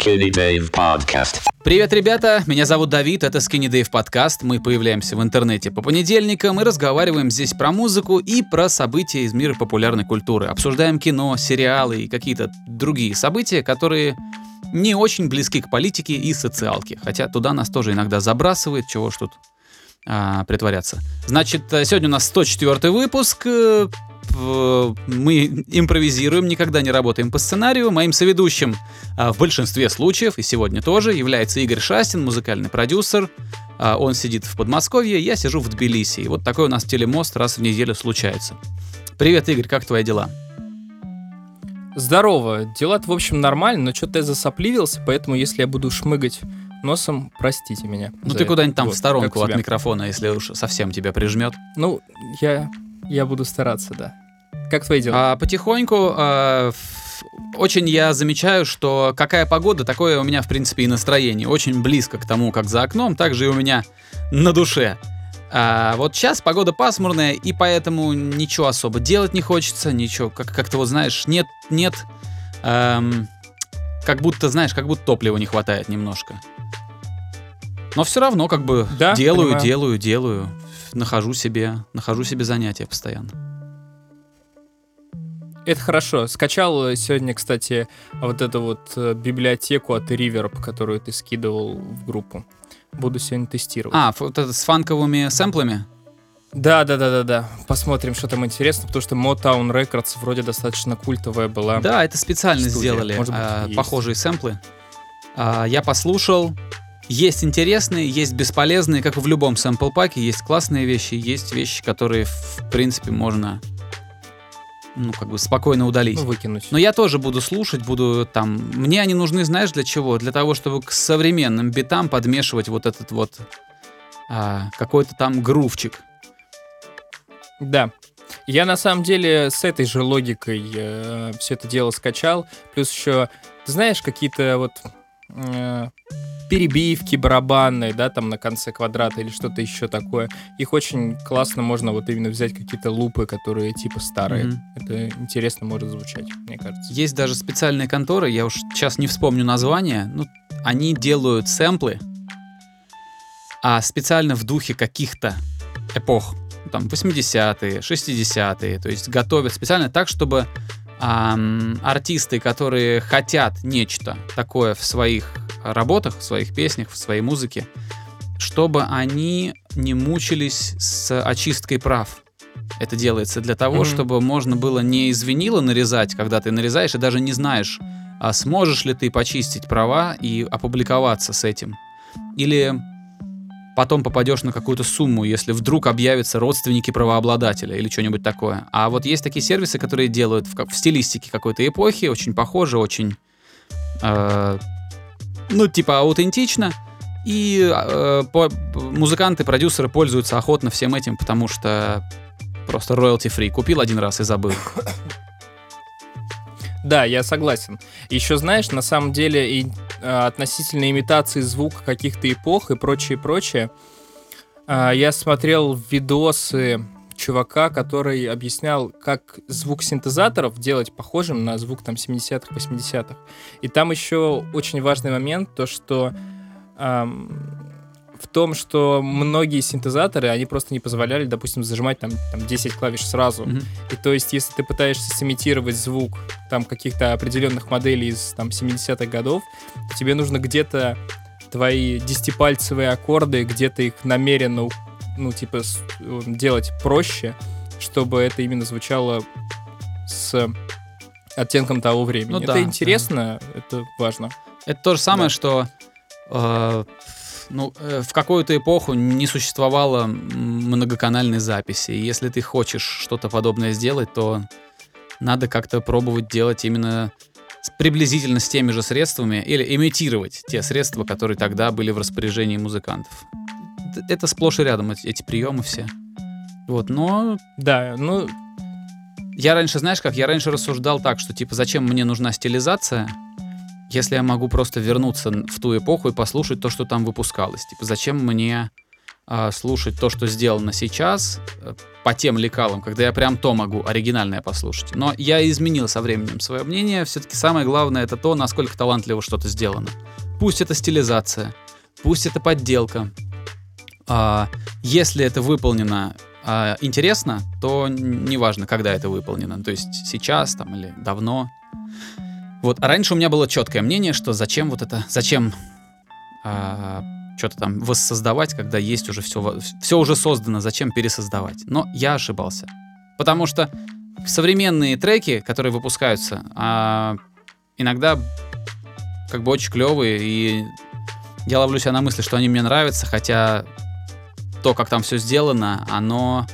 Skinny Dave Podcast. Привет, ребята! Меня зовут Давид, это Skinny Dave подкаст. Мы появляемся в интернете по понедельникам и разговариваем здесь про музыку и про события из мира популярной культуры. Обсуждаем кино, сериалы и какие-то другие события, которые не очень близки к политике и социалке. Хотя туда нас тоже иногда забрасывает, чего ж тут а, притворяться. Значит, сегодня у нас 104 выпуск. Мы импровизируем, никогда не работаем по сценарию. Моим соведущим а, в большинстве случаев, и сегодня тоже, является Игорь Шастин, музыкальный продюсер. А, он сидит в Подмосковье, я сижу в Тбилиси. И вот такой у нас телемост раз в неделю случается. Привет, Игорь, как твои дела? Здорово. Дела-то, в общем, нормально, но что-то я засопливился, поэтому если я буду шмыгать носом, простите меня. Ну ты куда-нибудь там вот, в сторонку от микрофона, если уж совсем тебя прижмет. Ну, я, я буду стараться, да. Как твои дела? А, потихоньку. А, очень я замечаю, что какая погода, такое у меня, в принципе, и настроение. Очень близко к тому, как за окном, так же и у меня на душе. А вот сейчас погода пасмурная, и поэтому ничего особо делать не хочется, ничего, как- как-то вот знаешь, нет, нет, эм, как будто, знаешь, как будто топлива не хватает немножко. Но все равно как бы да, делаю, понимаю. делаю, делаю, нахожу себе, нахожу себе занятия постоянно. Это хорошо. Скачал сегодня, кстати, вот эту вот э, библиотеку от Reverb, которую ты скидывал в группу. Буду сегодня тестировать. А, вот это с фанковыми сэмплами? Да, да, да, да, да. Посмотрим, что там интересно, потому что Motown Records вроде достаточно культовая была. Да, это специально студия. сделали Может быть, а, похожие сэмплы. А, я послушал. Есть интересные, есть бесполезные, как и в любом сэмпл-паке. Есть классные вещи, есть вещи, которые, в принципе, можно ну, как бы спокойно удалить. Ну, выкинуть. Но я тоже буду слушать, буду там... Мне они нужны, знаешь, для чего? Для того, чтобы к современным битам подмешивать вот этот вот а, какой-то там грувчик. Да. Я на самом деле с этой же логикой э, все это дело скачал. Плюс еще, ты знаешь, какие-то вот э, перебивки барабанные, да, там на конце квадрата или что-то еще такое. Их очень классно можно вот именно взять какие-то лупы, которые типа старые. Mm-hmm. Это интересно может звучать, мне кажется. Есть даже специальные конторы, я уж сейчас не вспомню название, ну, они делают сэмплы, а специально в духе каких-то эпох, там 80-е, 60-е, то есть готовят специально так, чтобы эм, артисты, которые хотят нечто такое в своих работах, в своих песнях, в своей музыке, чтобы они не мучились с очисткой прав. Это делается для того, mm-hmm. чтобы можно было не из винила нарезать, когда ты нарезаешь и даже не знаешь, а сможешь ли ты почистить права и опубликоваться с этим. Или потом попадешь на какую-то сумму, если вдруг объявятся родственники правообладателя или что-нибудь такое. А вот есть такие сервисы, которые делают в, в стилистике какой-то эпохи, очень похожи, очень э, ну, типа, аутентично. И э, по, музыканты, продюсеры пользуются охотно всем этим, потому что просто royalty free. Купил один раз и забыл. Да, я согласен. Еще знаешь, на самом деле и э, относительно имитации звука каких-то эпох и прочее, прочее, э, я смотрел видосы чувака, который объяснял, как звук синтезаторов делать похожим на звук там 70-х, 80-х. И там еще очень важный момент, то что эм, в том, что многие синтезаторы, они просто не позволяли, допустим, зажимать там, там 10 клавиш сразу. Mm-hmm. И то есть, если ты пытаешься сымитировать звук там каких-то определенных моделей из там 70-х годов, тебе нужно где-то твои десятипальцевые аккорды, где-то их намеренно ну, типа, э, делать проще, чтобы это именно звучало с оттенком того времени. Ну, это да, интересно, да. это важно. Это то же самое, да. что э, ну, э, в какую-то эпоху не существовало многоканальной записи. И если ты хочешь что-то подобное сделать, то надо как-то пробовать делать именно приблизительно с теми же средствами или имитировать те средства, которые тогда были в распоряжении музыкантов это сплошь и рядом, эти, эти приемы все. Вот, но... Да, ну... Я раньше, знаешь как, я раньше рассуждал так, что типа зачем мне нужна стилизация, если я могу просто вернуться в ту эпоху и послушать то, что там выпускалось. Типа зачем мне а, слушать то, что сделано сейчас, э, по тем лекалам, когда я прям то могу оригинальное послушать. Но я изменил со временем свое мнение. Все-таки самое главное это то, насколько талантливо что-то сделано. Пусть это стилизация, пусть это подделка. А, если это выполнено а, интересно, то неважно, когда это выполнено. То есть сейчас там или давно. Вот. А раньше у меня было четкое мнение, что зачем вот это, зачем а, что-то там воссоздавать, когда есть уже все, все уже создано, зачем пересоздавать. Но я ошибался. Потому что современные треки, которые выпускаются, а, иногда как бы очень клевые, и я ловлю себя на мысли, что они мне нравятся, хотя то, как там все сделано, оно,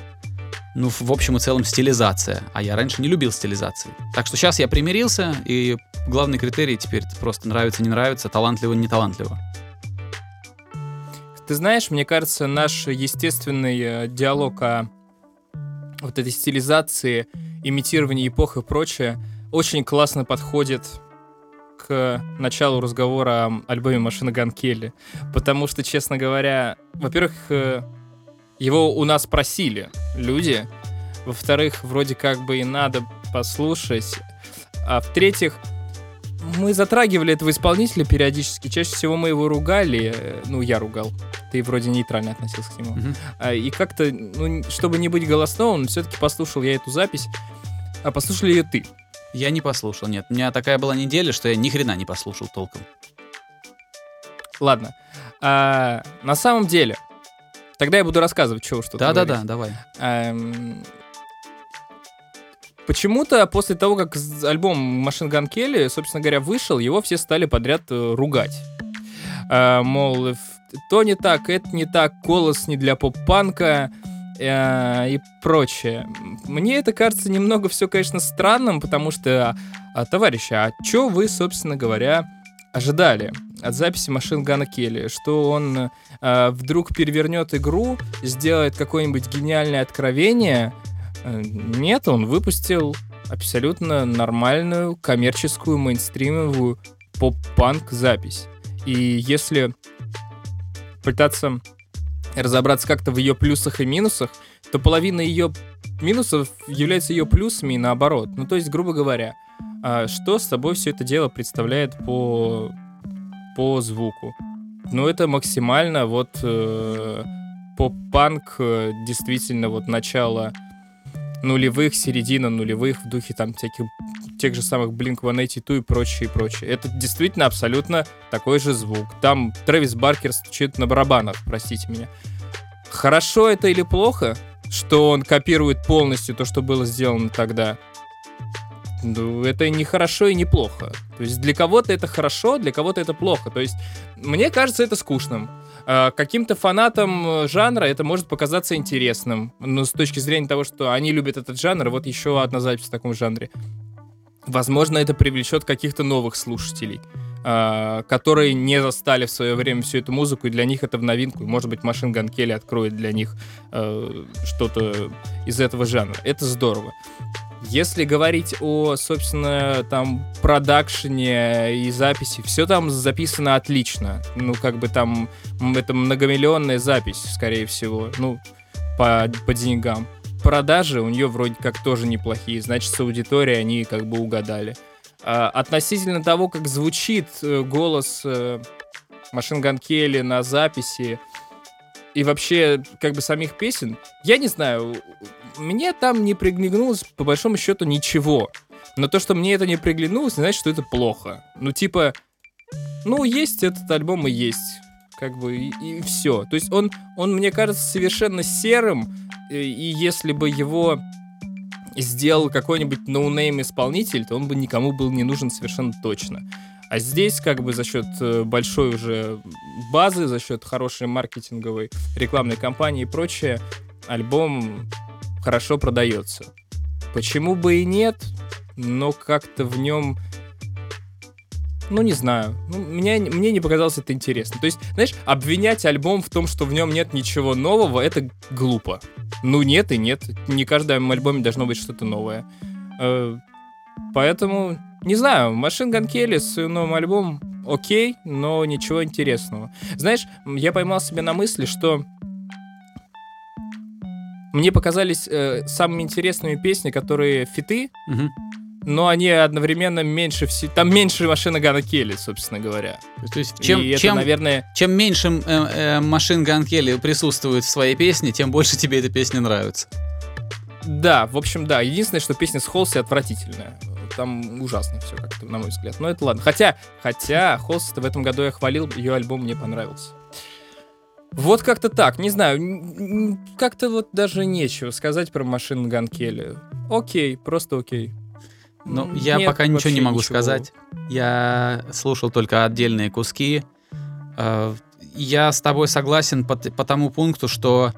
ну, в общем и целом стилизация. А я раньше не любил стилизации. Так что сейчас я примирился, и главный критерий теперь просто нравится, не нравится, талантливо, не талантливо. Ты знаешь, мне кажется, наш естественный э, диалог о вот этой стилизации, имитировании эпох и прочее очень классно подходит к началу разговора о альбоме «Машина Ган Келли». Потому что, честно говоря, во-первых, э, его у нас просили люди. Во-вторых, вроде как бы и надо послушать. А в-третьих, мы затрагивали этого исполнителя периодически. Чаще всего мы его ругали. Ну, я ругал. Ты вроде нейтрально относился к нему. Mm-hmm. И как-то, ну, чтобы не быть голосновым, все-таки послушал я эту запись. А послушал ее ты. Я не послушал, нет. У меня такая была неделя, что я ни хрена не послушал толком. Ладно. А, на самом деле, тогда я буду рассказывать, чего что Да-да-да, давай. А, Почему-то после того, как альбом Машин Ган Келли, собственно говоря, вышел, его все стали подряд э, ругать. А, мол, то не так, это не так, голос не для поп-панка э, и прочее. Мне это кажется немного все, конечно, странным, потому что, а, товарищи, а что вы, собственно говоря, ожидали от записи Машин Гана Келли? Что он э, вдруг перевернет игру, сделает какое-нибудь гениальное откровение, Э, нет, он выпустил абсолютно нормальную, коммерческую, мейнстримовую поп-панк запись. И если пытаться разобраться как-то в ее плюсах и минусах, то половина ее минусов является ее плюсами и наоборот. Ну, то есть, грубо говоря, а что с собой все это дело представляет по, по звуку? Ну, это максимально вот э, поп-панк, э, действительно, вот начало нулевых, середина нулевых в духе там всяких тех же самых Blink-182 и прочее, и прочее. Это действительно абсолютно такой же звук. Там Трэвис Баркер стучит на барабанах, простите меня. Хорошо это или плохо, что он копирует полностью то, что было сделано тогда? Ну, это не хорошо и не плохо. То есть для кого-то это хорошо, для кого-то это плохо. То есть мне кажется это скучным. А, каким-то фанатам э, жанра это может показаться интересным. Но с точки зрения того, что они любят этот жанр, вот еще одна запись в таком жанре. Возможно, это привлечет каких-то новых слушателей, а, которые не застали в свое время всю эту музыку, и для них это в новинку. Может быть, Машин Ган откроет для них э, что-то из этого жанра. Это здорово. Если говорить о, собственно, там продакшене и записи, все там записано отлично. Ну, как бы там это многомиллионная запись, скорее всего. Ну, по, по деньгам. Продажи у нее вроде как тоже неплохие. Значит, с аудиторией они как бы угадали. А, относительно того, как звучит э, голос э, Машин Ган Келли на записи, и вообще, как бы самих песен, я не знаю, мне там не приглянулось, по большому счету, ничего. Но то, что мне это не приглянулось, не значит, что это плохо. Ну, типа, ну, есть этот альбом и есть. Как бы, и, и все. То есть он, он, мне кажется, совершенно серым, и, и если бы его сделал какой-нибудь no name исполнитель, то он бы никому был не нужен совершенно точно. А здесь как бы за счет э, большой уже базы, за счет хорошей маркетинговой рекламной кампании и прочее, альбом хорошо продается. Почему бы и нет, но как-то в нем ну, не знаю. Ну, меня, мне не показалось это интересно. То есть, знаешь, обвинять альбом в том, что в нем нет ничего нового, это глупо. Ну, нет и нет. Не каждом альбоме должно быть что-то новое. Поэтому, не знаю, Машин Gun Kelly с новым альбомом окей, но ничего интересного. Знаешь, я поймал себя на мысли, что мне показались э, самыми интересными песни, которые фиты, Мгм. но они одновременно меньше все. Там меньше машины Гана Келли, собственно говоря. То есть чем, И это, чем, наверное, чем меньше э, э, машин Ган Келли присутствует в своей песне, тем больше тебе эта песня нравится. Да, в общем, да. Единственное, что песня с Холси отвратительная. Там ужасно все как-то, на мой взгляд. Но это ладно. Хотя, хотя, Холси-то в этом году я хвалил, ее альбом мне понравился. Вот как-то так, не знаю, как-то вот даже нечего сказать про машин Ган Келли. Окей, просто окей. Ну, я нет пока ничего не могу ничего. сказать. Я слушал только отдельные куски. Э, Я с тобой согласен по, по тому пункту, что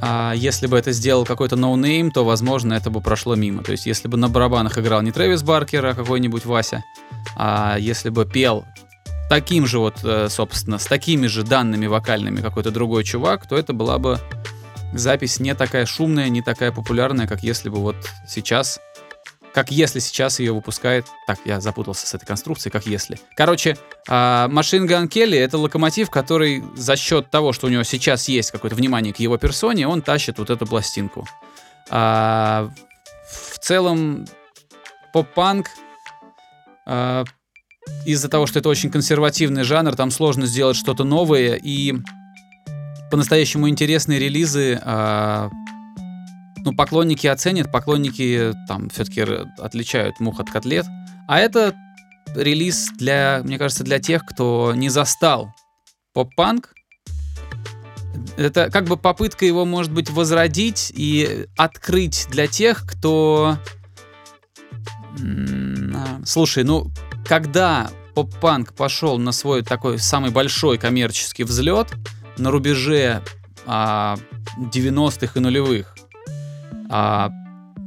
а, если бы это сделал какой-то no name, то, возможно, это бы прошло мимо. То есть, если бы на барабанах играл не Трэвис Баркер, а какой-нибудь Вася, а если бы пел таким же вот, э, собственно, с такими же данными вокальными какой-то другой чувак, то это была бы запись не такая шумная, не такая популярная, как если бы вот сейчас как если сейчас ее выпускает... Так, я запутался с этой конструкцией, как если. Короче, Машин Ган Келли — это локомотив, который за счет того, что у него сейчас есть какое-то внимание к его персоне, он тащит вот эту пластинку. А, в целом, поп-панк а, из-за того, что это очень консервативный жанр, там сложно сделать что-то новое, и по-настоящему интересные релизы а, ну, поклонники оценят, поклонники там все-таки отличают мух от котлет. А это релиз для, мне кажется, для тех, кто не застал поп-панк. Это как бы попытка его, может быть, возродить и открыть для тех, кто... А, Слушай, ну, когда поп-панк пошел на свой такой самый большой коммерческий взлет на рубеже а, 90-х и нулевых, а,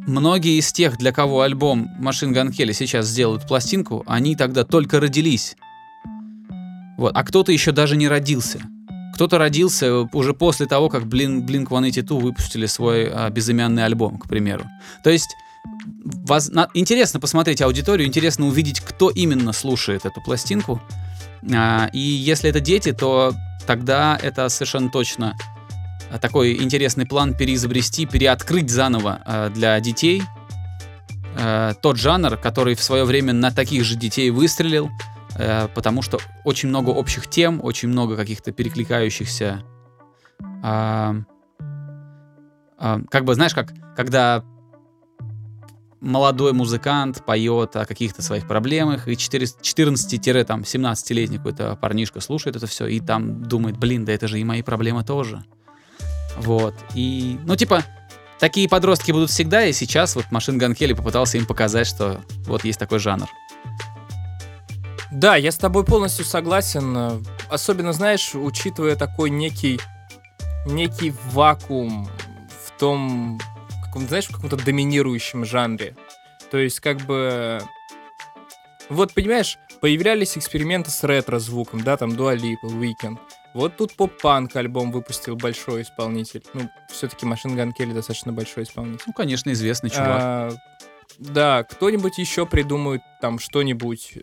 многие из тех, для кого альбом Машин Ган Келли сейчас сделают пластинку, они тогда только родились. Вот. А кто-то еще даже не родился. Кто-то родился уже после того, как Blink, Blink-182 выпустили свой а, безымянный альбом, к примеру. То есть воз- на- интересно посмотреть аудиторию, интересно увидеть, кто именно слушает эту пластинку. А, и если это дети, то тогда это совершенно точно такой интересный план переизобрести, переоткрыть заново а, для детей а, тот жанр, который в свое время на таких же детей выстрелил, а, потому что очень много общих тем, очень много каких-то перекликающихся. а, а, как бы, знаешь, как когда молодой музыкант поет о каких-то своих проблемах, и 14-17-летний какой-то парнишка слушает это все, и там думает, блин, да это же и мои проблемы тоже. Вот. И, ну, типа, такие подростки будут всегда, и сейчас вот Машин Ган попытался им показать, что вот есть такой жанр. Да, я с тобой полностью согласен. Особенно, знаешь, учитывая такой некий, некий вакуум в том, каком, знаешь, в каком-то доминирующем жанре. То есть, как бы... Вот, понимаешь, появлялись эксперименты с ретро-звуком, да, там Dua Lipa, Weekend. Вот тут поп-панк альбом выпустил большой исполнитель. Ну, все-таки Машин Ган Келли достаточно большой исполнитель. Ну, конечно, известный чувак. А, да, кто-нибудь еще придумает там что-нибудь.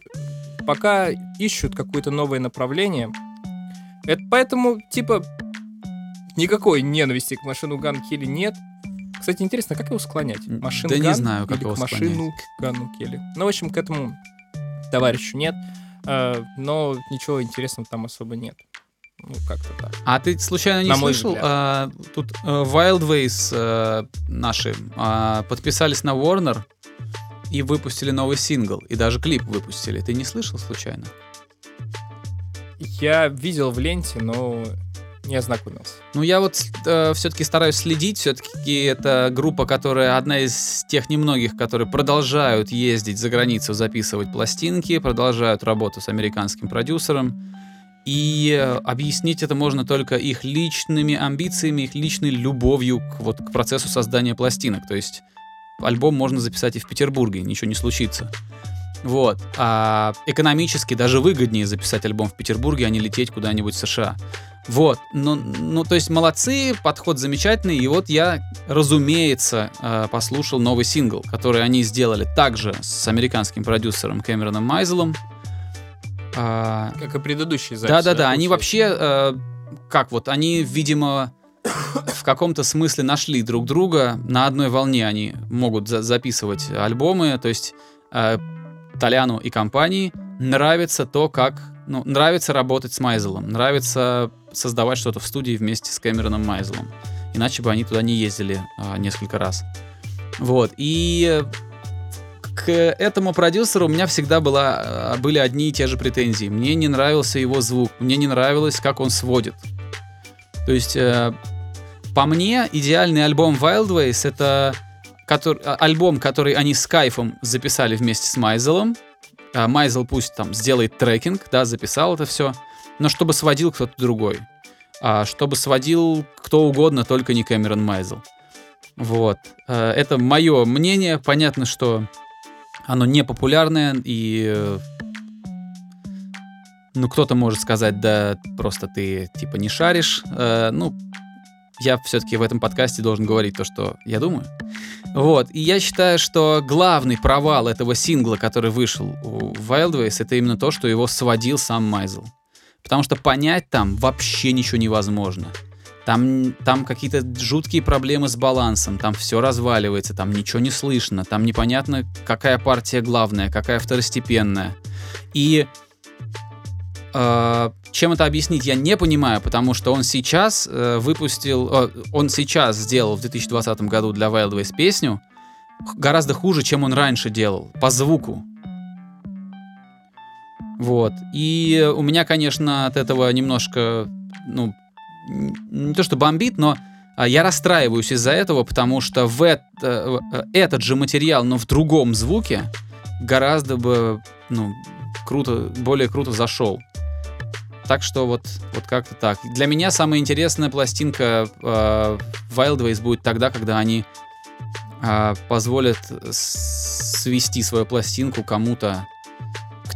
Пока ищут какое-то новое направление. Это поэтому, типа, никакой ненависти к машину Ган Келли нет. Кстати, интересно, как его склонять? М, Машину да не Ган знаю, как или его к машину Гану Келли? Ну, в общем, к этому товарищу нет. А, но ничего интересного там особо нет. Ну, как-то так. А ты случайно не На слышал? а, тут э, Wildways э, наши а, подписались на Warner и выпустили новый сингл. И даже клип выпустили. Ты не слышал случайно? Я видел в ленте, но не ознакомился. Ну, я вот все-таки стараюсь следить. Все-таки это группа, которая одна из тех немногих, которые продолжают ездить за границу, записывать пластинки, продолжают работу с американским продюсером. И э, объяснить это можно только их личными амбициями, их личной любовью к, вот, к процессу создания пластинок. То есть альбом можно записать и в Петербурге, ничего не случится. Вот. А экономически даже выгоднее записать альбом в Петербурге, а не лететь куда-нибудь в США. Вот. Ну, ну, то есть молодцы, подход замечательный. И вот я, разумеется, э, послушал новый сингл, который они сделали также с американским продюсером Кэмероном Майзелом. А, Как и предыдущие записи. да-да-да, они получается? вообще, э, как вот, они, видимо, в каком-то смысле нашли друг друга. На одной волне они могут за- записывать альбомы. То есть э, Толяну и компании нравится то, как... Ну, нравится работать с Майзелом. Нравится создавать что-то в студии вместе с Кэмероном Майзелом. Иначе бы они туда не ездили э, несколько раз. Вот. И к этому продюсеру у меня всегда была, э, были одни и те же претензии. Мне не нравился его звук, мне не нравилось, как он сводит. То есть, э, по мне, идеальный альбом Wildways это котор- а, альбом, который они с кайфом записали вместе с Майзелом. А Майзел пусть там сделает трекинг, да, записал это все, но чтобы сводил кто-то другой. А чтобы сводил кто угодно, только не Кэмерон Майзел. Вот. Э, Это мое мнение. Понятно, что оно не популярное, и э, ну, кто-то может сказать, да, просто ты, типа, не шаришь. Э, ну, я все-таки в этом подкасте должен говорить то, что я думаю. Вот, и я считаю, что главный провал этого сингла, который вышел у Wildways, это именно то, что его сводил сам Майзел. Потому что понять там вообще ничего невозможно. Там, там какие-то жуткие проблемы с балансом, там все разваливается, там ничего не слышно, там непонятно, какая партия главная, какая второстепенная. И э, чем это объяснить, я не понимаю, потому что он сейчас э, выпустил, э, он сейчас сделал в 2020 году для Wildways песню гораздо хуже, чем он раньше делал, по звуку. Вот. И у меня, конечно, от этого немножко, ну, не то что бомбит, но а, я расстраиваюсь из-за этого, потому что в эт- э, э, этот же материал, но в другом звуке, гораздо бы, ну, круто, более круто зашел. Так что вот, вот как-то так. Для меня самая интересная пластинка э, Wildways будет тогда, когда они э, позволят свести свою пластинку кому-то,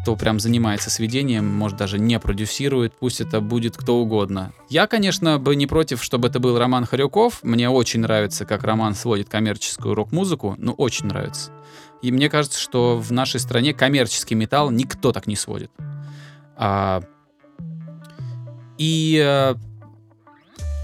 кто прям занимается сведением, может даже не продюсирует, пусть это будет кто угодно. Я, конечно, бы не против, чтобы это был Роман Харюков. Мне очень нравится, как Роман сводит коммерческую рок-музыку, ну очень нравится. И мне кажется, что в нашей стране коммерческий металл никто так не сводит. А, и э,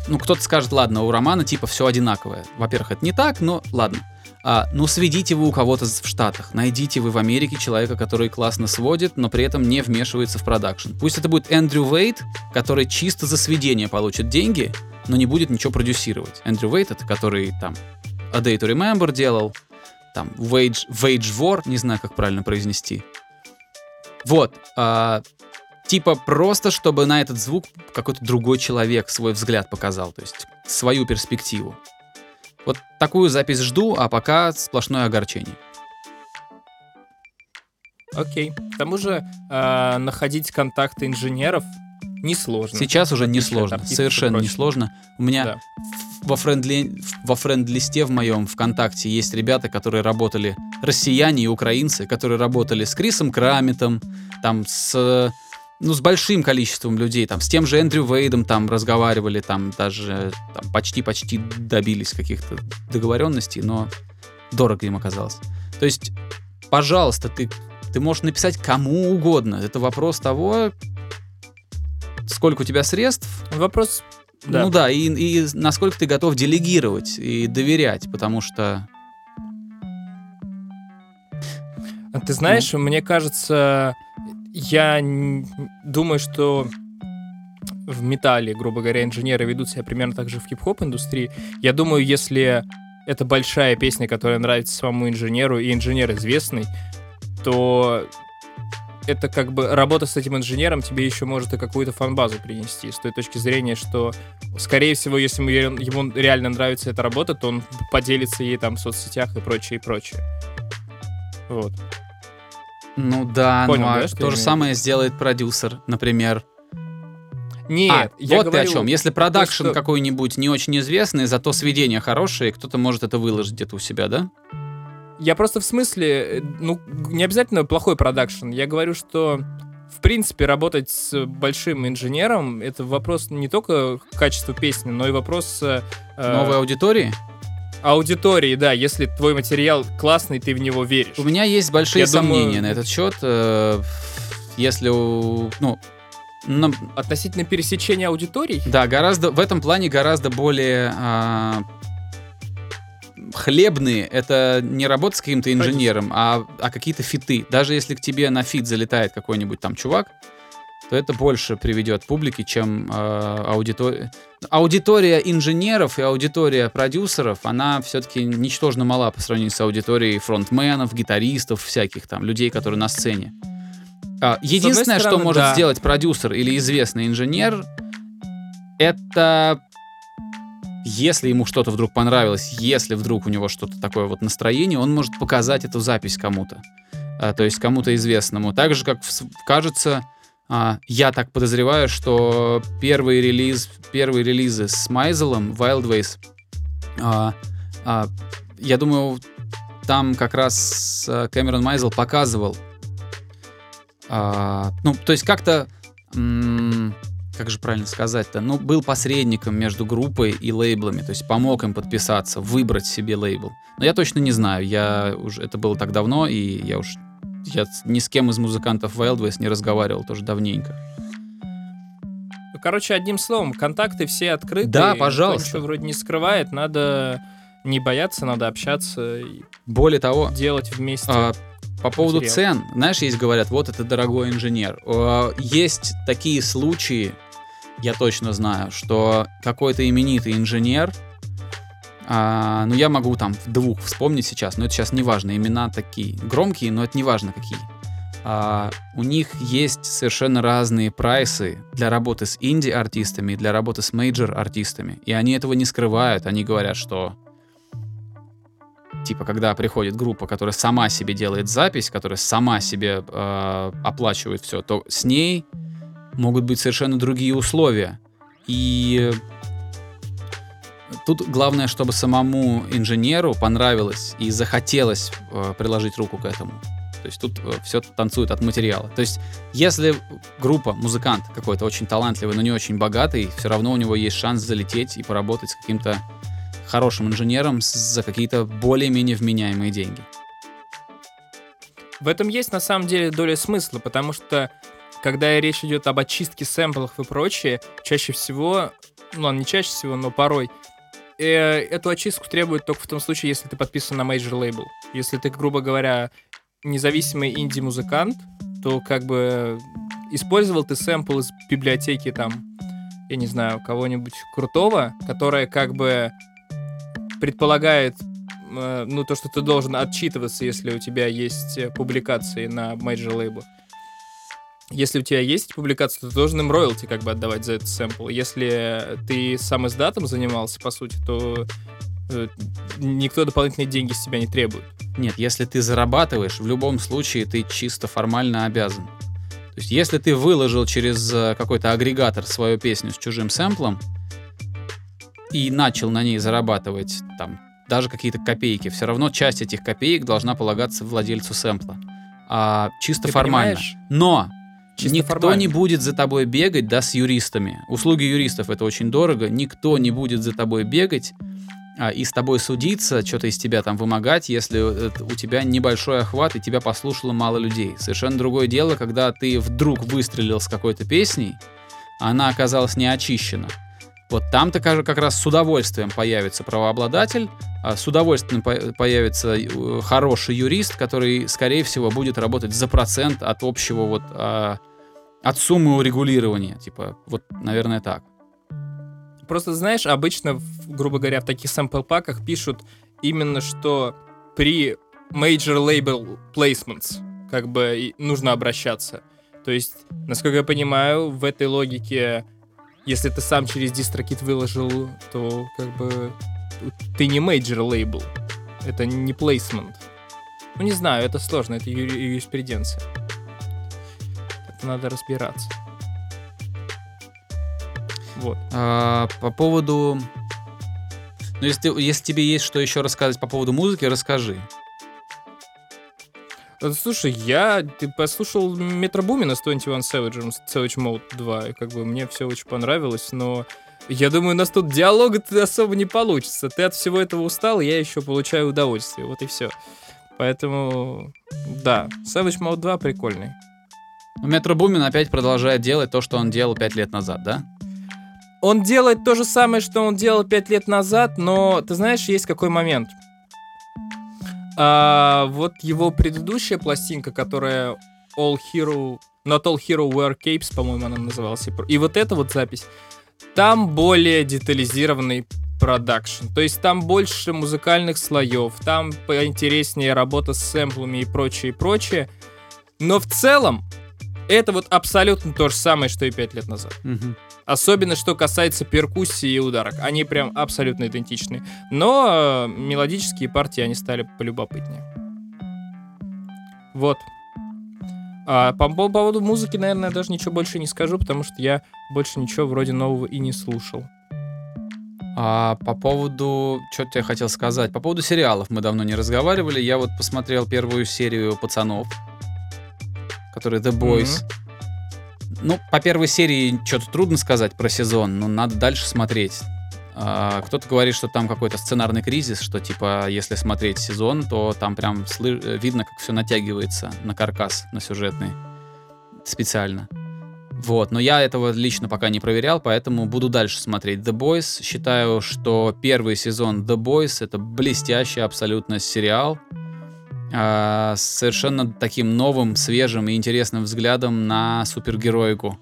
ну, кто-то скажет, ладно, у Романа типа все одинаковое. Во-первых, это не так, но ладно. А, ну, сведите вы у кого-то в Штатах. Найдите вы в Америке человека, который классно сводит, но при этом не вмешивается в продакшн. Пусть это будет Эндрю Вейт, который чисто за сведение получит деньги, но не будет ничего продюсировать. Эндрю Вейт это который там A Day to Remember делал, там Wage, Wage War, не знаю, как правильно произнести. Вот. а, типа просто, чтобы на этот звук какой-то другой человек свой взгляд показал, то есть свою перспективу. Вот такую запись жду, а пока сплошное огорчение. Окей. К тому же э, находить контакты инженеров несложно. Сейчас уже несложно, совершенно несложно. У меня Да. во френд-ли- во френд-листе в моем ВКонтакте есть ребята, которые работали, россияне и украинцы, которые работали с Крисом Крамитом, там с ну, с большим количеством людей, там, с тем же Эндрю Вейдом там разговаривали, там даже почти-почти добились каких-то договоренностей, но дорого им оказалось. То есть, пожалуйста, ты, ты можешь написать кому угодно. Это вопрос того, сколько у тебя средств, Вопрос... Да. ну да, и, и насколько ты готов делегировать и доверять, потому что... Ты знаешь, мне кажется, я думаю, что в металле, грубо говоря, инженеры ведут себя примерно так же в хип-хоп индустрии. Я думаю, если это большая песня, которая нравится самому инженеру, и инженер известный, то это как бы работа с этим инженером тебе еще может и какую-то фан-базу принести. С той точки зрения, что, скорее всего, если ему, ему реально нравится эта работа, то он поделится ей там в соцсетях и прочее, и прочее. Вот. Ну да, Понял, ну а да, что то же самое сделает продюсер, например. Нет, а, я вот говорю, ты о чем. Если продакшн что- какой-нибудь не очень известный, зато сведения хорошие, кто-то может это выложить где-то у себя, да? Я просто в смысле, э, ну, не обязательно плохой продакшн. Я говорю, что в принципе работать с большим инженером это вопрос не только качества песни, но и вопрос э, Новой аудитории. Аудитории, да. Если твой материал классный, ты в него веришь. У меня есть большие Я думаю- сомнения на этот счет. э, Если. Ну, на- Относительно пересечения аудиторий? да, гораздо в этом плане гораздо более а, хлебные. Это не работа с каким-то инженером, а, а какие-то фиты. Даже если к тебе на фит залетает какой-нибудь там чувак, то это больше приведет публике, чем аудитория. Аудитория инженеров и аудитория продюсеров, она все-таки ничтожно мала по сравнению с аудиторией фронтменов, гитаристов, всяких там людей, которые на сцене. А, Единственное, что стороны, может да. сделать продюсер или известный инженер, это если ему что-то вдруг понравилось, если вдруг у него что-то такое вот настроение, он может показать эту запись кому-то. А, то есть кому-то известному. Так же, как кажется, а, я так подозреваю, что первый релиз, первые релизы с Майзелом, Wildways, а, а, я думаю, там как раз а, Кэмерон Майзел показывал, а, ну, то есть как-то, как же правильно сказать-то, ну, был посредником между группой и лейблами, то есть помог им подписаться, выбрать себе лейбл. Но я точно не знаю, я уже, это было так давно, и я уж я ни с кем из музыкантов Wildways не разговаривал тоже давненько. Короче, одним словом, контакты все открыты. Да, пожалуйста. Ничего вроде не скрывает, надо не бояться, надо общаться и Более того, делать вместе. а, по поводу материал. цен, знаешь, есть говорят, вот это дорогой инженер. А, Есть такие случаи, я точно знаю, что какой-то именитый инженер, а, ну я могу там двух вспомнить сейчас, но это сейчас не важно, имена такие громкие, но это не важно какие. А, у них есть совершенно разные прайсы для работы с инди-артистами и для работы с мейджор-артистами. И они этого не скрывают. Они говорят, что типа, когда приходит группа, которая сама себе делает запись, которая сама себе э, оплачивает все, то с ней могут быть совершенно другие условия. И тут главное, чтобы самому инженеру понравилось и захотелось э, приложить руку к этому. То есть тут все танцует от материала. То есть если группа, музыкант какой-то очень талантливый, но не очень богатый, все равно у него есть шанс залететь и поработать с каким-то хорошим инженером за какие-то более-менее вменяемые деньги. В этом есть на самом деле доля смысла, потому что когда речь идет об очистке сэмплов и прочее, чаще всего, ну ладно, не чаще всего, но порой, э, эту очистку требуют только в том случае, если ты подписан на major label. Если ты, грубо говоря, независимый инди-музыкант, то как бы использовал ты сэмпл из библиотеки там, я не знаю, кого-нибудь крутого, которая как бы предполагает э, ну, то, что ты должен отчитываться, если у тебя есть э, публикации на major лейблах. Если у тебя есть публикация, то ты должен им роялти как бы отдавать за этот сэмпл. Если ты самиздатом занимался, по сути, то э, никто дополнительные деньги с тебя не требует. Нет, если ты зарабатываешь, в любом случае ты чисто формально обязан. То есть если ты выложил через э, какой-то агрегатор свою песню с чужим сэмплом и начал на ней зарабатывать там даже какие-то копейки, все равно часть этих копеек должна полагаться владельцу сэмпла. А чисто Ты формально. понимаешь? Но Чисто никто формально. не будет за тобой бегать, да, с юристами. Услуги юристов это очень дорого. Никто не будет за тобой бегать а, и с тобой судиться, что-то из тебя там вымогать, если это- у тебя небольшой охват и тебя послушало мало людей. Совершенно другое дело, когда ты вдруг выстрелил с какой-то песней, а она оказалась не очищена. Вот там-то как раз с удовольствием появится правообладатель, а с удовольствием по- появится э, хороший юрист, который, скорее всего, будет работать за процент от общего вот а, от суммы урегулирования. Типа, вот, наверное, так. Просто, знаешь, обычно, грубо говоря, в таких сэмпл-паках пишут именно, что при major label placements как бы нужно обращаться. То есть, насколько я понимаю, в этой логике, если ты сам через DistroKit выложил, то как бы ты не major label. Это не placement. Ну, не знаю, это сложно, это юри- юриспруденция. Это надо разбираться. Вот. А, по поводу... Ну, если, ты- если тебе есть что еще рассказать по поводу музыки, расскажи. Э, Слушай, я ты послушал Метро Бумина с 21 Savage, Savage Mode 2, и как бы мне все очень понравилось, но я думаю, у нас тут диалога особо не получится. Ты от всего этого устал, я еще получаю удовольствие, вот и все. Поэтому, да, Savage Mode 2 прикольный. Метро Бумин опять продолжает делать то, что он делал пять лет назад, да? Он делает то же самое, что он делал пять лет назад, но ты знаешь, есть какой момент. А, вот его предыдущая пластинка, которая All Hero, Not All Hero Wear Capes, по-моему, она называлась. и вот эта вот запись, там более детализированный продакшн. То есть там больше музыкальных слоев, там поинтереснее работа с сэмплами и прочее, и прочее. Но в целом, это вот абсолютно то же самое, что и пять лет назад. Мгм. Особенно, что касается перкуссии и ударок. Они прям абсолютно идентичны. Но э, мелодические партии, они стали полюбопытнее. Вот. А по, по поводу музыки, наверное, я даже ничего больше не скажу, потому что я больше ничего вроде нового и не слушал. А по поводу... Что я хотел сказать? По поводу сериалов мы давно не разговаривали. Я вот посмотрел первую серию «Пацанов», который The Boys. Ну, по первой серии что-то трудно сказать про сезон, но надо дальше смотреть. А, кто-то говорит, что там какой-то сценарный кризис, что типа, если смотреть сезон, то там прям слы- видно, как все натягивается на каркас, на сюжетный. Специально. Вот, но я этого лично пока не проверял, поэтому буду дальше смотреть The Boys. Считаю, что первый сезон The Boys это блестящий абсолютно сериал а, с совершенно таким новым, свежим и интересным взглядом на супергероику.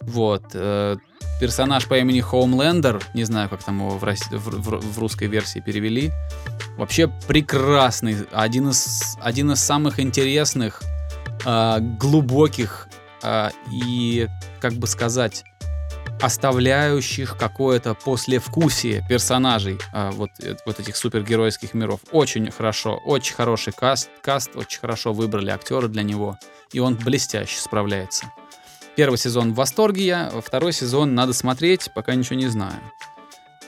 Вот. э, персонаж по имени Хоумлендер, не знаю, как там его в, рос- в- в- в русской версии перевели, вообще прекрасный, один из, один из самых интересных, а, глубоких а, и, как бы сказать, оставляющих какое-то послевкусие персонажей а, вот, э, вот этих супергеройских миров. Очень хорошо, очень хороший каст, каст, очень хорошо выбрали актера для него, и он блестяще справляется. Первый сезон в восторге я, второй сезон надо смотреть, пока ничего не знаю.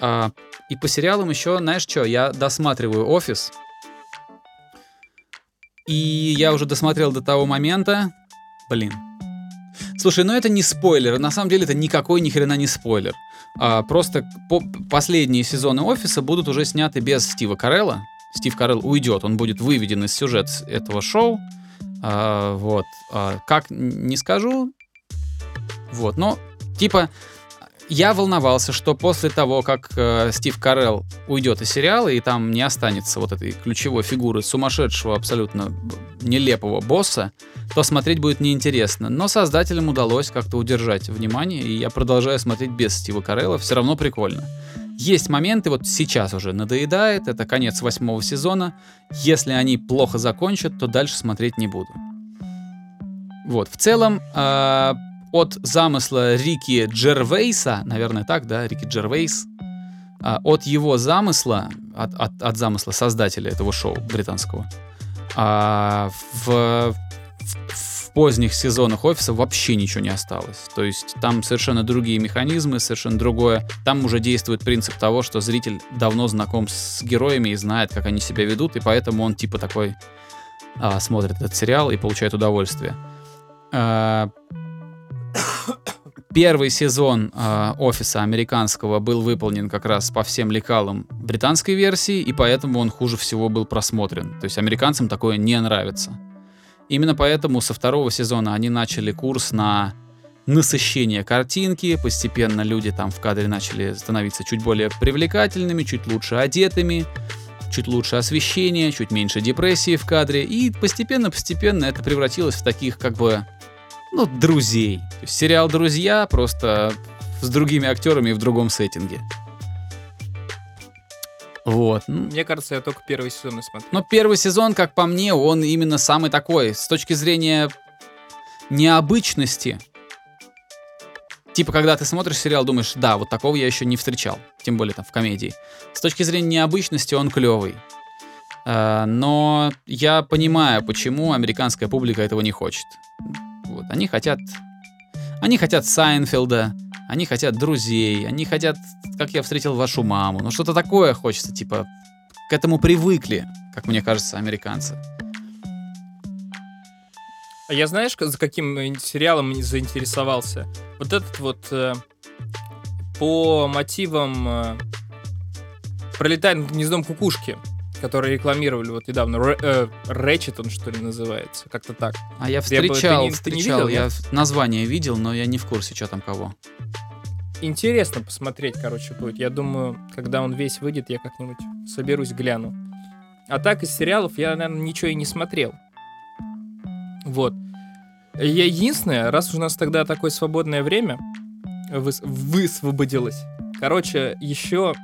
А, и по сериалам еще, знаешь что, я досматриваю «Офис», и я уже досмотрел до того момента, блин, Слушай, ну это не спойлер. На самом деле это никакой ни хрена не спойлер. А, просто по- последние сезоны офиса будут уже сняты без Стива Карелла. Стив Карелл уйдет, он будет выведен из сюжета этого шоу. А, вот. А, как не скажу. Вот. Но, типа, я волновался, что после того, как э, Стив Карелл уйдет из сериала, и там не останется вот этой ключевой фигуры сумасшедшего, абсолютно нелепого босса, то смотреть будет неинтересно. Но создателям удалось как-то удержать внимание, и я продолжаю смотреть без Стива Карелла, все равно прикольно. Есть моменты, вот сейчас уже надоедает, это конец восьмого сезона. Если они плохо закончат, то дальше смотреть не буду. Вот, в целом, а, от замысла Рики Джервейса, наверное так, да, Рики Джервейс, а, от его замысла, от, от- от замысла создателя этого шоу британского, а, в, в- поздних сезонах офиса вообще ничего не осталось. То есть там совершенно другие механизмы, совершенно другое. Там уже действует принцип того, что зритель давно знаком с героями и знает, как они себя ведут, и поэтому он типа такой а, смотрит этот сериал и получает удовольствие. Первый сезон а, офиса американского был выполнен как раз по всем лекалам британской версии, и поэтому он хуже всего был просмотрен. То есть американцам такое не нравится. Именно поэтому со второго сезона они начали курс на насыщение картинки, постепенно люди там в кадре начали становиться чуть более привлекательными, чуть лучше одетыми, чуть лучше освещение, чуть меньше депрессии в кадре, и постепенно-постепенно это превратилось в таких как бы, ну, друзей. Сериал «Друзья» просто с другими актерами и в другом сеттинге. Вот. Ну, Мне кажется, я только первый сезон смотрю. но первый сезон, как по мне, он именно самый такой, с точки зрения необычности. Типа, когда ты смотришь сериал, думаешь, да, вот такого я еще не встречал, тем более там в комедии. С точки зрения необычности он клевый. А, но я понимаю, почему американская публика этого не хочет. Вот, они хотят... Они хотят Сайнфилда, они хотят друзей, они хотят, как я встретил вашу маму. Ну, что-то такое хочется, типа, к этому привыкли, как мне кажется, американцы. А я знаешь, за каким сериалом заинтересовался? Вот этот вот э, по мотивам э, пролетает над гнездом кукушки. Который рекламировали вот недавно. Ratchet он, что ли, называется. Как-то так. А я Я бы- ты встречал, не- ты не встречал, видел, я название видел, но я не в курсе, что там кого. Интересно посмотреть, короче, будет. Я думаю, когда он весь выйдет, я как-нибудь соберусь, гляну. А так, из сериалов я, наверное, ничего и не смотрел. Вот. Я единственное, раз у нас тогда такое свободное время выс- высвободилось. Короче, еще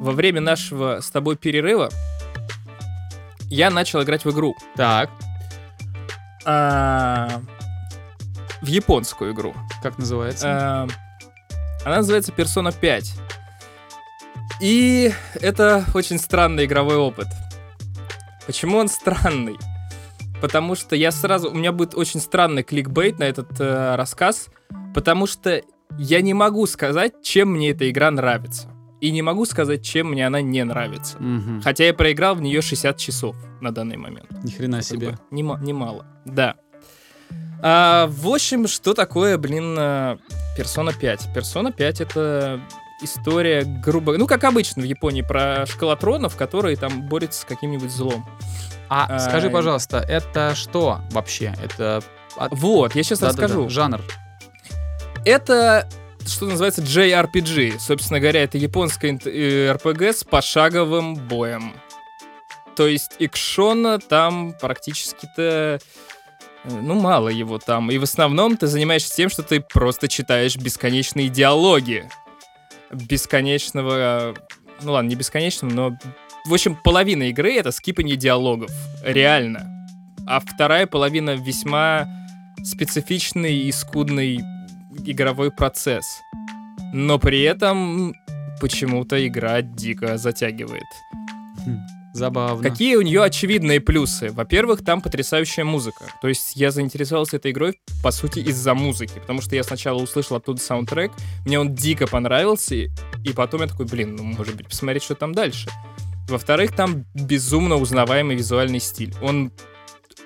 во время нашего с тобой перерыва я начал играть в игру. Так, А, в японскую игру. как называется? Э, Она называется Persona 5. И это очень странный игровой опыт. Почему он странный? Потому что я сразу... У меня будет очень странный кликбейт на этот э, рассказ, потому что я не могу сказать, чем мне эта игра нравится. И не могу сказать, чем мне она не нравится. Мгм. Хотя я проиграл в нее 60 часов на данный момент. Ни хрена Как себе. бы нема- Немало, да. А, в общем, что такое, блин, а, Persona 5? Persona 5 это история, грубо... Ну, как обычно в Японии, про школотронов, которые там борются с каким-нибудь злом. А, А, скажи, пожалуйста, это что вообще? Это от- Вот, я сейчас да-да-да, расскажу. жанр. Это, что называется, JRPG. Собственно говоря, это японская инт- э, RPG с пошаговым боем. То есть экшона там практически-то... э, Ну, мало его там. И в основном ты занимаешься тем, что ты просто читаешь бесконечные диалоги. Бесконечного... Ну ладно, не бесконечного, но... В общем, половина игры — это скипание диалогов. Реально. А вторая половина весьма специфичный и скудный игровой процесс. Но при этом почему-то игра дико затягивает. Забавно. Какие у нее очевидные плюсы? Во-первых, там потрясающая музыка. То есть я заинтересовался этой игрой, по сути, из-за музыки. Потому что я сначала услышал оттуда саундтрек, мне он дико понравился, и и потом я такой, блин, ну, может быть, посмотреть, что там дальше. Во-вторых, там безумно узнаваемый визуальный стиль. Он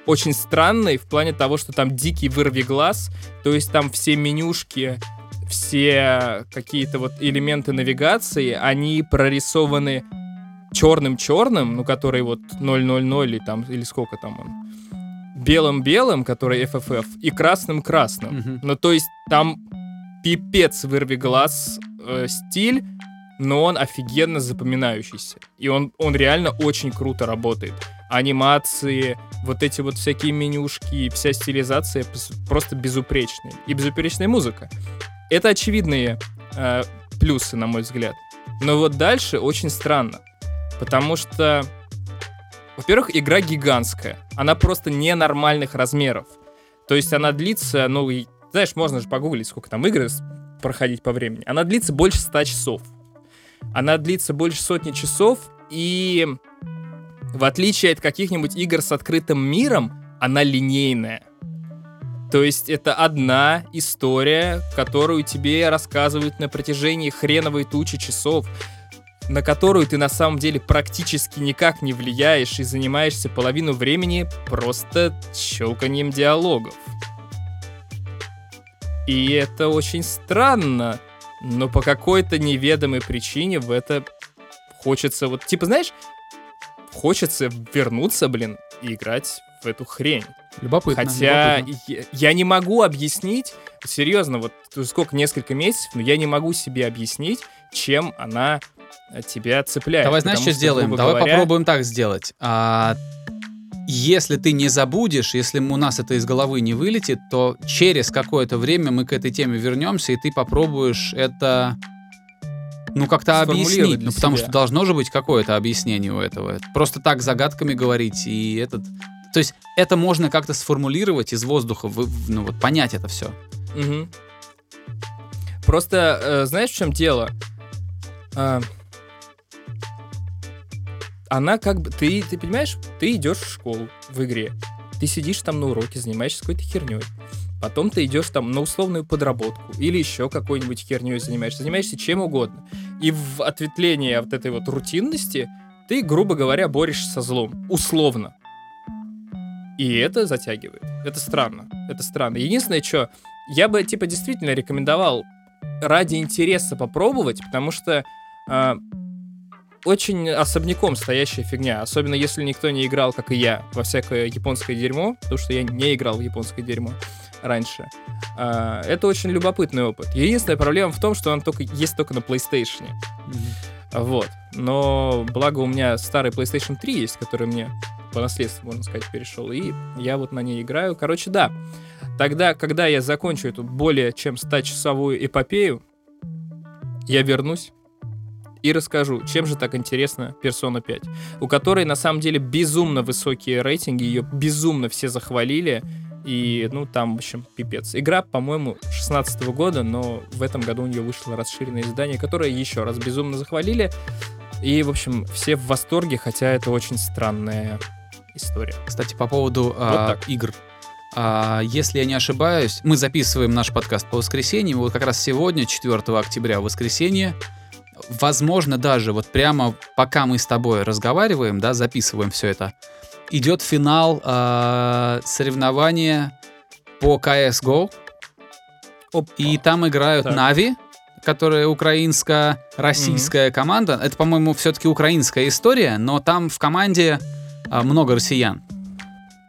очень странный в плане того, что там дикий вырви глаз, то есть там все менюшки, все какие-то вот элементы навигации, они прорисованы черным-черным, ну, который вот 000 или там, или сколько там он, белым-белым, который FFF, и красным-красным. Мгм. Ну, то есть там пипец вырви глаз э, стиль, но он офигенно запоминающийся. И он, он реально очень круто работает. Анимации, вот эти вот всякие менюшки, вся стилизация просто безупречная. И безупречная музыка. Это очевидные э, плюсы, на мой взгляд. Но вот дальше очень странно. Потому что, во-первых, игра гигантская. Она просто ненормальных размеров. То есть она длится, ну, и, знаешь, можно же погуглить, сколько там игры проходить по времени. Она длится больше 100 часов. Она длится больше сотни часов, и в отличие от каких-нибудь игр с открытым миром, она линейная. То есть это одна история, которую тебе рассказывают на протяжении хреновой тучи часов, на которую ты на самом деле практически никак не влияешь и занимаешься половину времени просто щелканием диалогов. И это очень странно, но по какой-то неведомой причине в это хочется вот, типа, знаешь, хочется вернуться, блин, и играть в эту хрень. Любопытно. Хотя любопытно. я, я не могу объяснить, серьезно, вот сколько, несколько месяцев, но я не могу себе объяснить, чем она э, тебя цепляет. Давай, знаешь, Потому что сделаем? Давай говоря, попробуем так сделать. А, если ты не забудешь, если у нас это из головы не вылетит, то через какое-то время мы к этой теме вернемся, и ты попробуешь это ну, как-то объяснить. Ну, потому себя. что должно же быть какое-то объяснение у этого. Просто так загадками говорить и этот... То есть это можно как-то сформулировать из воздуха, вы- ну вот понять это все. Мгм. Просто, э, знаешь, в чем дело? А, она как бы... Ты, ты понимаешь, ты идешь в школу в игре. Ты сидишь там на уроке, занимаешься какой-то херней. Потом ты идешь там на условную подработку или еще какой-нибудь херней занимаешься. Занимаешься чем угодно. И в ответвление от этой вот рутинности ты, грубо говоря, борешься со злом. Условно. И это затягивает. Это странно. Это странно. Единственное, что я бы, типа, действительно рекомендовал ради интереса попробовать, потому что а, очень особняком стоящая фигня, особенно если никто не играл, как и я, во всякое японское дерьмо, потому что я не играл в японское дерьмо раньше. А, это очень любопытный опыт. Единственная проблема в том, что он только есть только на PlayStation. Вот. Но благо у меня старый PlayStation 3 есть, который мне по наследству, можно сказать, перешел. И я вот на ней играю. Короче, да. Тогда, когда я закончу эту более чем 100-часовую эпопею, я вернусь и расскажу, чем же так интересна Persona 5, у которой на самом деле безумно высокие рейтинги, ее безумно все захвалили, и, ну, там, в общем, пипец. Игра, по-моему, 16 года, но в этом году у нее вышло расширенное издание, которое еще раз безумно захвалили. И, в общем, все в восторге, хотя это очень странная история. Кстати, по поводу а, так. игр. А, если я не ошибаюсь, мы записываем наш подкаст по воскресеньям. Вот как раз сегодня, 4 октября, воскресенье, возможно, даже вот прямо пока мы с тобой разговариваем, да, записываем все это, идет финал э, соревнования по CSGO. Опа. И там играют Так. NAVI, которая украинско-российская команда. Это, по-моему, все-таки украинская история, но там в команде а, много россиян.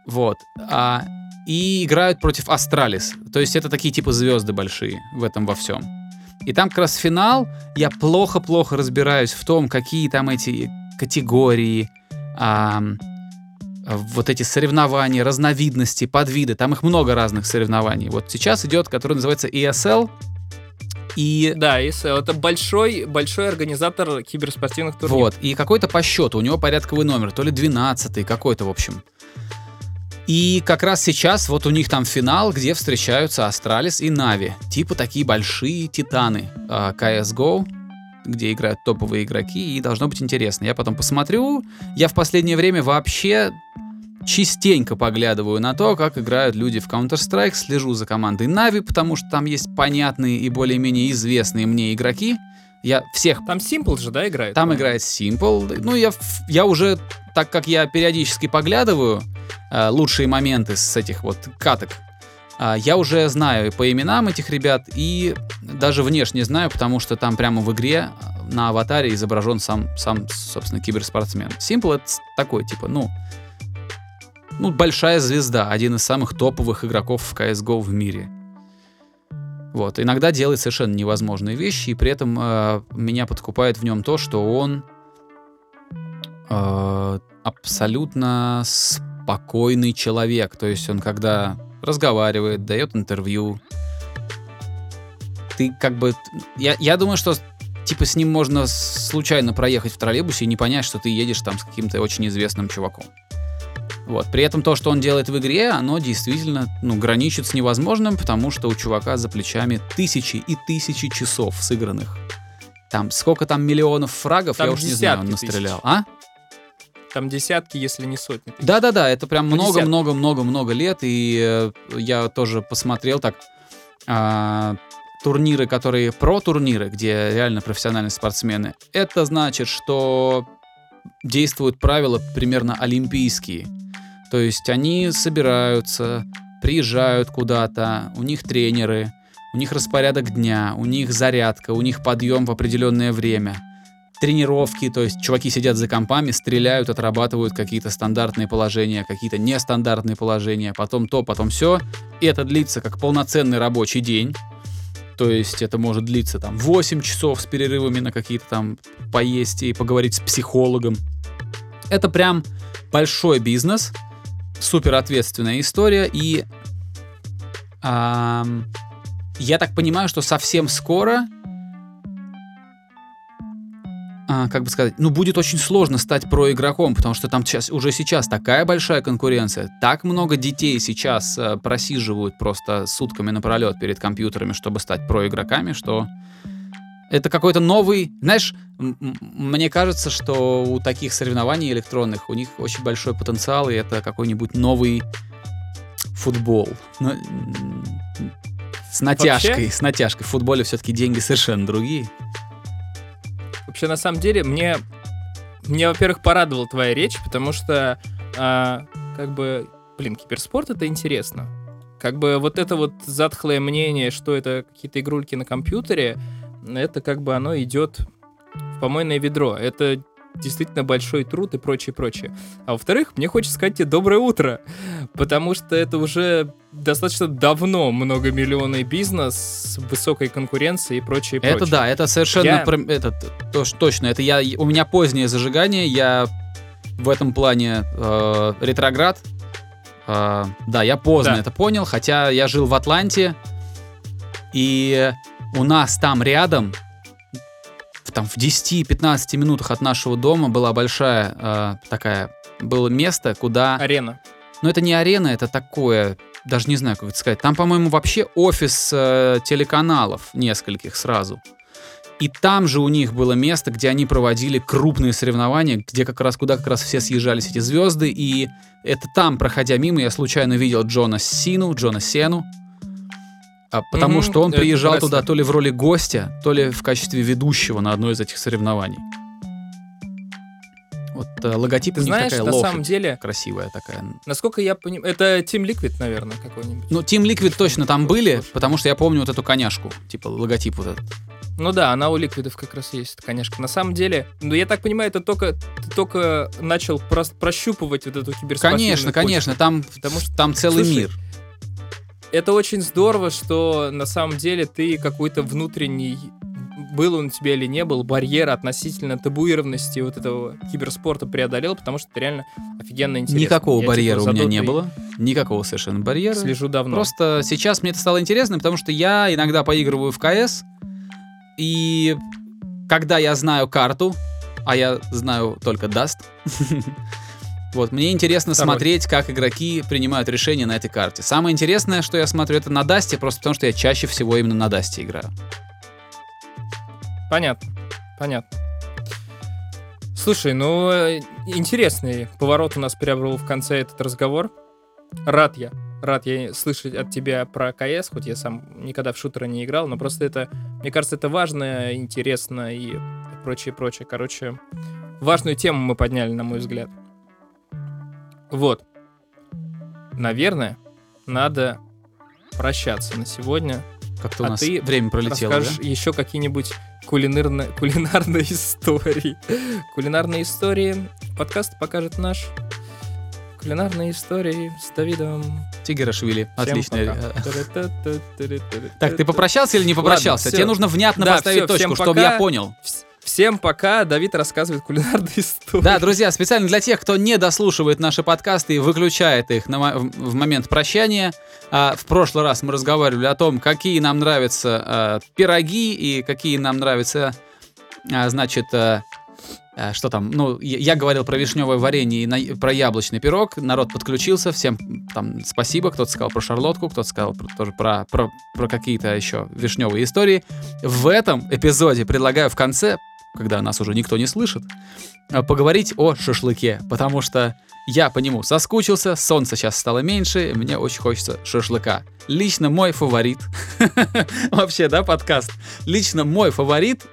Вот. А, и играют против Astralis. То есть это такие типа звезды большие в этом во всем. И там как раз финал. Я плохо-плохо разбираюсь в том, какие там эти категории, а, вот эти соревнования, разновидности, подвиды. Там их много разных соревнований. Вот сейчас идет, который называется ESL. И Да, ESL это большой, большой организатор киберспортивных турниров. Вот, и какой-то по счету, у него порядковый номер, то ли 12 какой-то, в общем. И как раз сейчас вот у них там финал, где встречаются Astralis и NAVI. Типа такие большие титаны CSGO, где играют топовые игроки, и должно быть интересно. Я потом посмотрю. Я в последнее время вообще частенько поглядываю на то, как играют люди в Counter-Strike, слежу за командой Нави, потому что там есть понятные и более-менее известные мне игроки. Я всех Там Simple же, да, играет? там по-моему? играет Simple. Ну, я, я уже, так как я периодически поглядываю э, лучшие моменты с этих вот каток, а, я уже знаю по именам этих ребят и даже внешне знаю, потому что там прямо в игре э, на аватаре изображен сам, сам собственно, киберспортсмен. Simple это такой, типа, ну, ну, большая звезда, один из самых топовых игроков в CSGO в мире. Вот, иногда делает совершенно невозможные вещи, и при этом э, меня подкупает в нем то, что он э, абсолютно спокойный человек. То есть он когда разговаривает, дает интервью, ты как бы... Я, я думаю, что типа с ним можно случайно проехать в троллейбусе и не понять, что ты едешь там с каким-то очень известным чуваком. Вот. При этом то, что он делает в игре, оно действительно ну, граничит с невозможным, потому что у чувака за плечами тысячи и тысячи часов сыгранных. Там сколько там миллионов фрагов, Там я уж не знаю, он десятки тысяч. настрелял. А? Там десятки, если не сотни. Да-да-да, это прям Ну, много-много-много-много лет, и э, я тоже посмотрел так а, турниры, которые про-турниры, где реально профессиональные спортсмены. Это значит, что действуют правила примерно олимпийские. То есть они собираются, приезжают куда-то, у них тренеры, у них распорядок дня, у них зарядка, у них подъем в определенное время тренировки, то есть чуваки сидят за компами, стреляют, отрабатывают какие-то стандартные положения, какие-то нестандартные положения, потом то, потом все. И это длится как полноценный рабочий день. То есть это может длиться там 8 часов с перерывами на какие-то там поесть и поговорить с психологом. Это прям большой бизнес, супер ответственная история, и ам, я так понимаю, что совсем скоро как бы сказать, ну, будет очень сложно стать проигроком, потому что там сейчас, уже сейчас такая большая конкуренция, так много детей сейчас э, просиживают просто сутками напролет перед компьютерами, чтобы стать проигроками, что это какой-то новый, знаешь, мне кажется, что у таких соревнований электронных у них очень большой потенциал, и это какой-нибудь новый футбол. М, с натяжкой, с натяжкой. В футболе все-таки деньги совершенно другие. Вообще, на самом деле, мне, мне во-первых, порадовала твоя речь, потому что, а, как бы, блин, киберспорт это интересно. Как бы вот это вот затхлое мнение, что это какие-то игрульки на компьютере, это как бы оно идет в помойное ведро. Это действительно большой труд и прочее, прочее. А во-вторых, мне хочется сказать тебе доброе утро, потому что это уже достаточно давно многомиллионный бизнес с высокой конкуренцией и прочее, Это прочее. да, это совершенно Я- про- это, т- точ- точно. Это я, у меня позднее зажигание, я в этом плане э, ретроград. Э, да, я поздно Да. это понял, хотя я жил в Атланте, и у нас там рядом, там в 10-15 минутах от нашего дома была большая э, такая, было место, куда... Арена. Но это не арена, это такое, даже не знаю, как это сказать. Там, по-моему, вообще офис э, телеканалов нескольких сразу. И там же у них было место, где они проводили крупные соревнования, где как раз, куда как раз все съезжались эти звезды. И это там, проходя мимо, я случайно видел Джона Сину, Джона Сену. А, потому Мгм, что он это приезжал туда то ли в роли гостя, то ли в качестве ведущего на одно из этих соревнований. Вот э, логотип Ты у них знаешь, такая на лошадь самом деле, красивая такая. насколько я понимаю, это Team Liquid, наверное, какой-нибудь. Ну, Team Liquid точно там были, потому что я помню вот эту коняшку, типа логотип вот этот. Ну да, она у ликвидов как раз есть, конечно. На самом деле, ну я так понимаю, это только ты только начал прос- прощупывать вот эту киберспортивную Конечно, почву. конечно, там, Потому что- там целый Слушай, мир. Это очень здорово, что на самом деле ты какой-то внутренний был он у тебя или не был, барьер относительно табуированности вот этого киберспорта преодолел, потому что это реально офигенно интересно. Никакого Я, барьера типа, у меня не Дотой было. Никакого совершенно барьера. Слежу давно. Просто сейчас мне это стало интересно, потому что я иногда поигрываю в КС, и когда я знаю карту, а я знаю только Даст, вот, мне интересно Второй. смотреть, как игроки принимают решения на этой карте. Самое интересное, что я смотрю, это на Дасте, просто потому что я чаще всего именно на Дасте играю. Понятно, понятно. Слушай, ну, э, интересный поворот у нас приобрел в конце этот разговор. Рад я, рад я слышать от тебя про КС, хоть я сам никогда в шутеры не играл, но просто это, мне кажется, это важно, интересно и прочее, прочее. Короче, важную тему мы подняли, на мой взгляд. Вот. Наверное, надо прощаться на сегодня. Как-то у А нас ты время пролетело, да? Расскажешь еще какие-нибудь кулинарно- кулинарные истории. Кулинарные истории. Подкаст покажет наш. Кулинарные истории с Давидом. Тигерашвили. Отлично. Так, ты попрощался или не попрощался? Тебе нужно внятно Да, поставить точку, чтобы я понял. Вс- Всем пока. Давид рассказывает кулинарные истории. Да, друзья, специально для тех, кто не дослушивает наши подкасты и выключает их на в момент прощания. а, в прошлый раз мы разговаривали о том, какие нам нравятся а, пироги и какие нам нравятся, а, значит, а, а, что там, ну, я говорил про вишневое варенье и на- про яблочный пирог, народ подключился, всем там спасибо, кто-то сказал про шарлотку, кто-то сказал про- тоже про, про, про какие-то еще вишневые истории. В этом эпизоде предлагаю в конце, когда нас уже никто не слышит, а, поговорить о шашлыке, потому что я по нему соскучился, солнце сейчас стало меньше, мне очень хочется шашлыка. Лично мой фаворит, вообще, да, подкаст, лично мой фаворит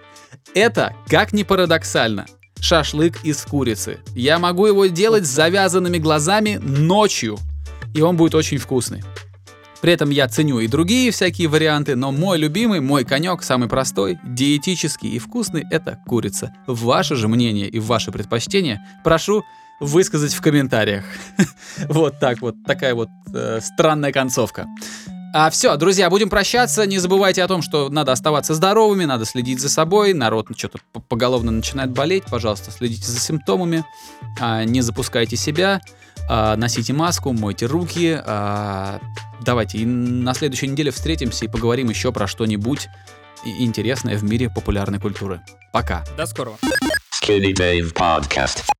это, как ни парадоксально, шашлык из курицы. Я могу его делать с завязанными глазами ночью, и он будет очень вкусный. При этом я ценю и другие всякие варианты, но мой любимый, мой конек, самый простой, диетический и вкусный — это курица. Ваше же мнение и ваши предпочтения прошу высказать в комментариях. Вот так вот, такая вот э, странная концовка. А все, друзья, будем прощаться. Не забывайте о том, что надо оставаться здоровыми, надо следить за собой. Народ что-то поголовно начинает болеть. Пожалуйста, следите за симптомами. А, не запускайте себя. А, носите маску, мойте руки. а, давайте и на следующей неделе встретимся и поговорим еще про что-нибудь интересное в мире популярной культуры. Пока. До скорого. Skinny Dave Podcast.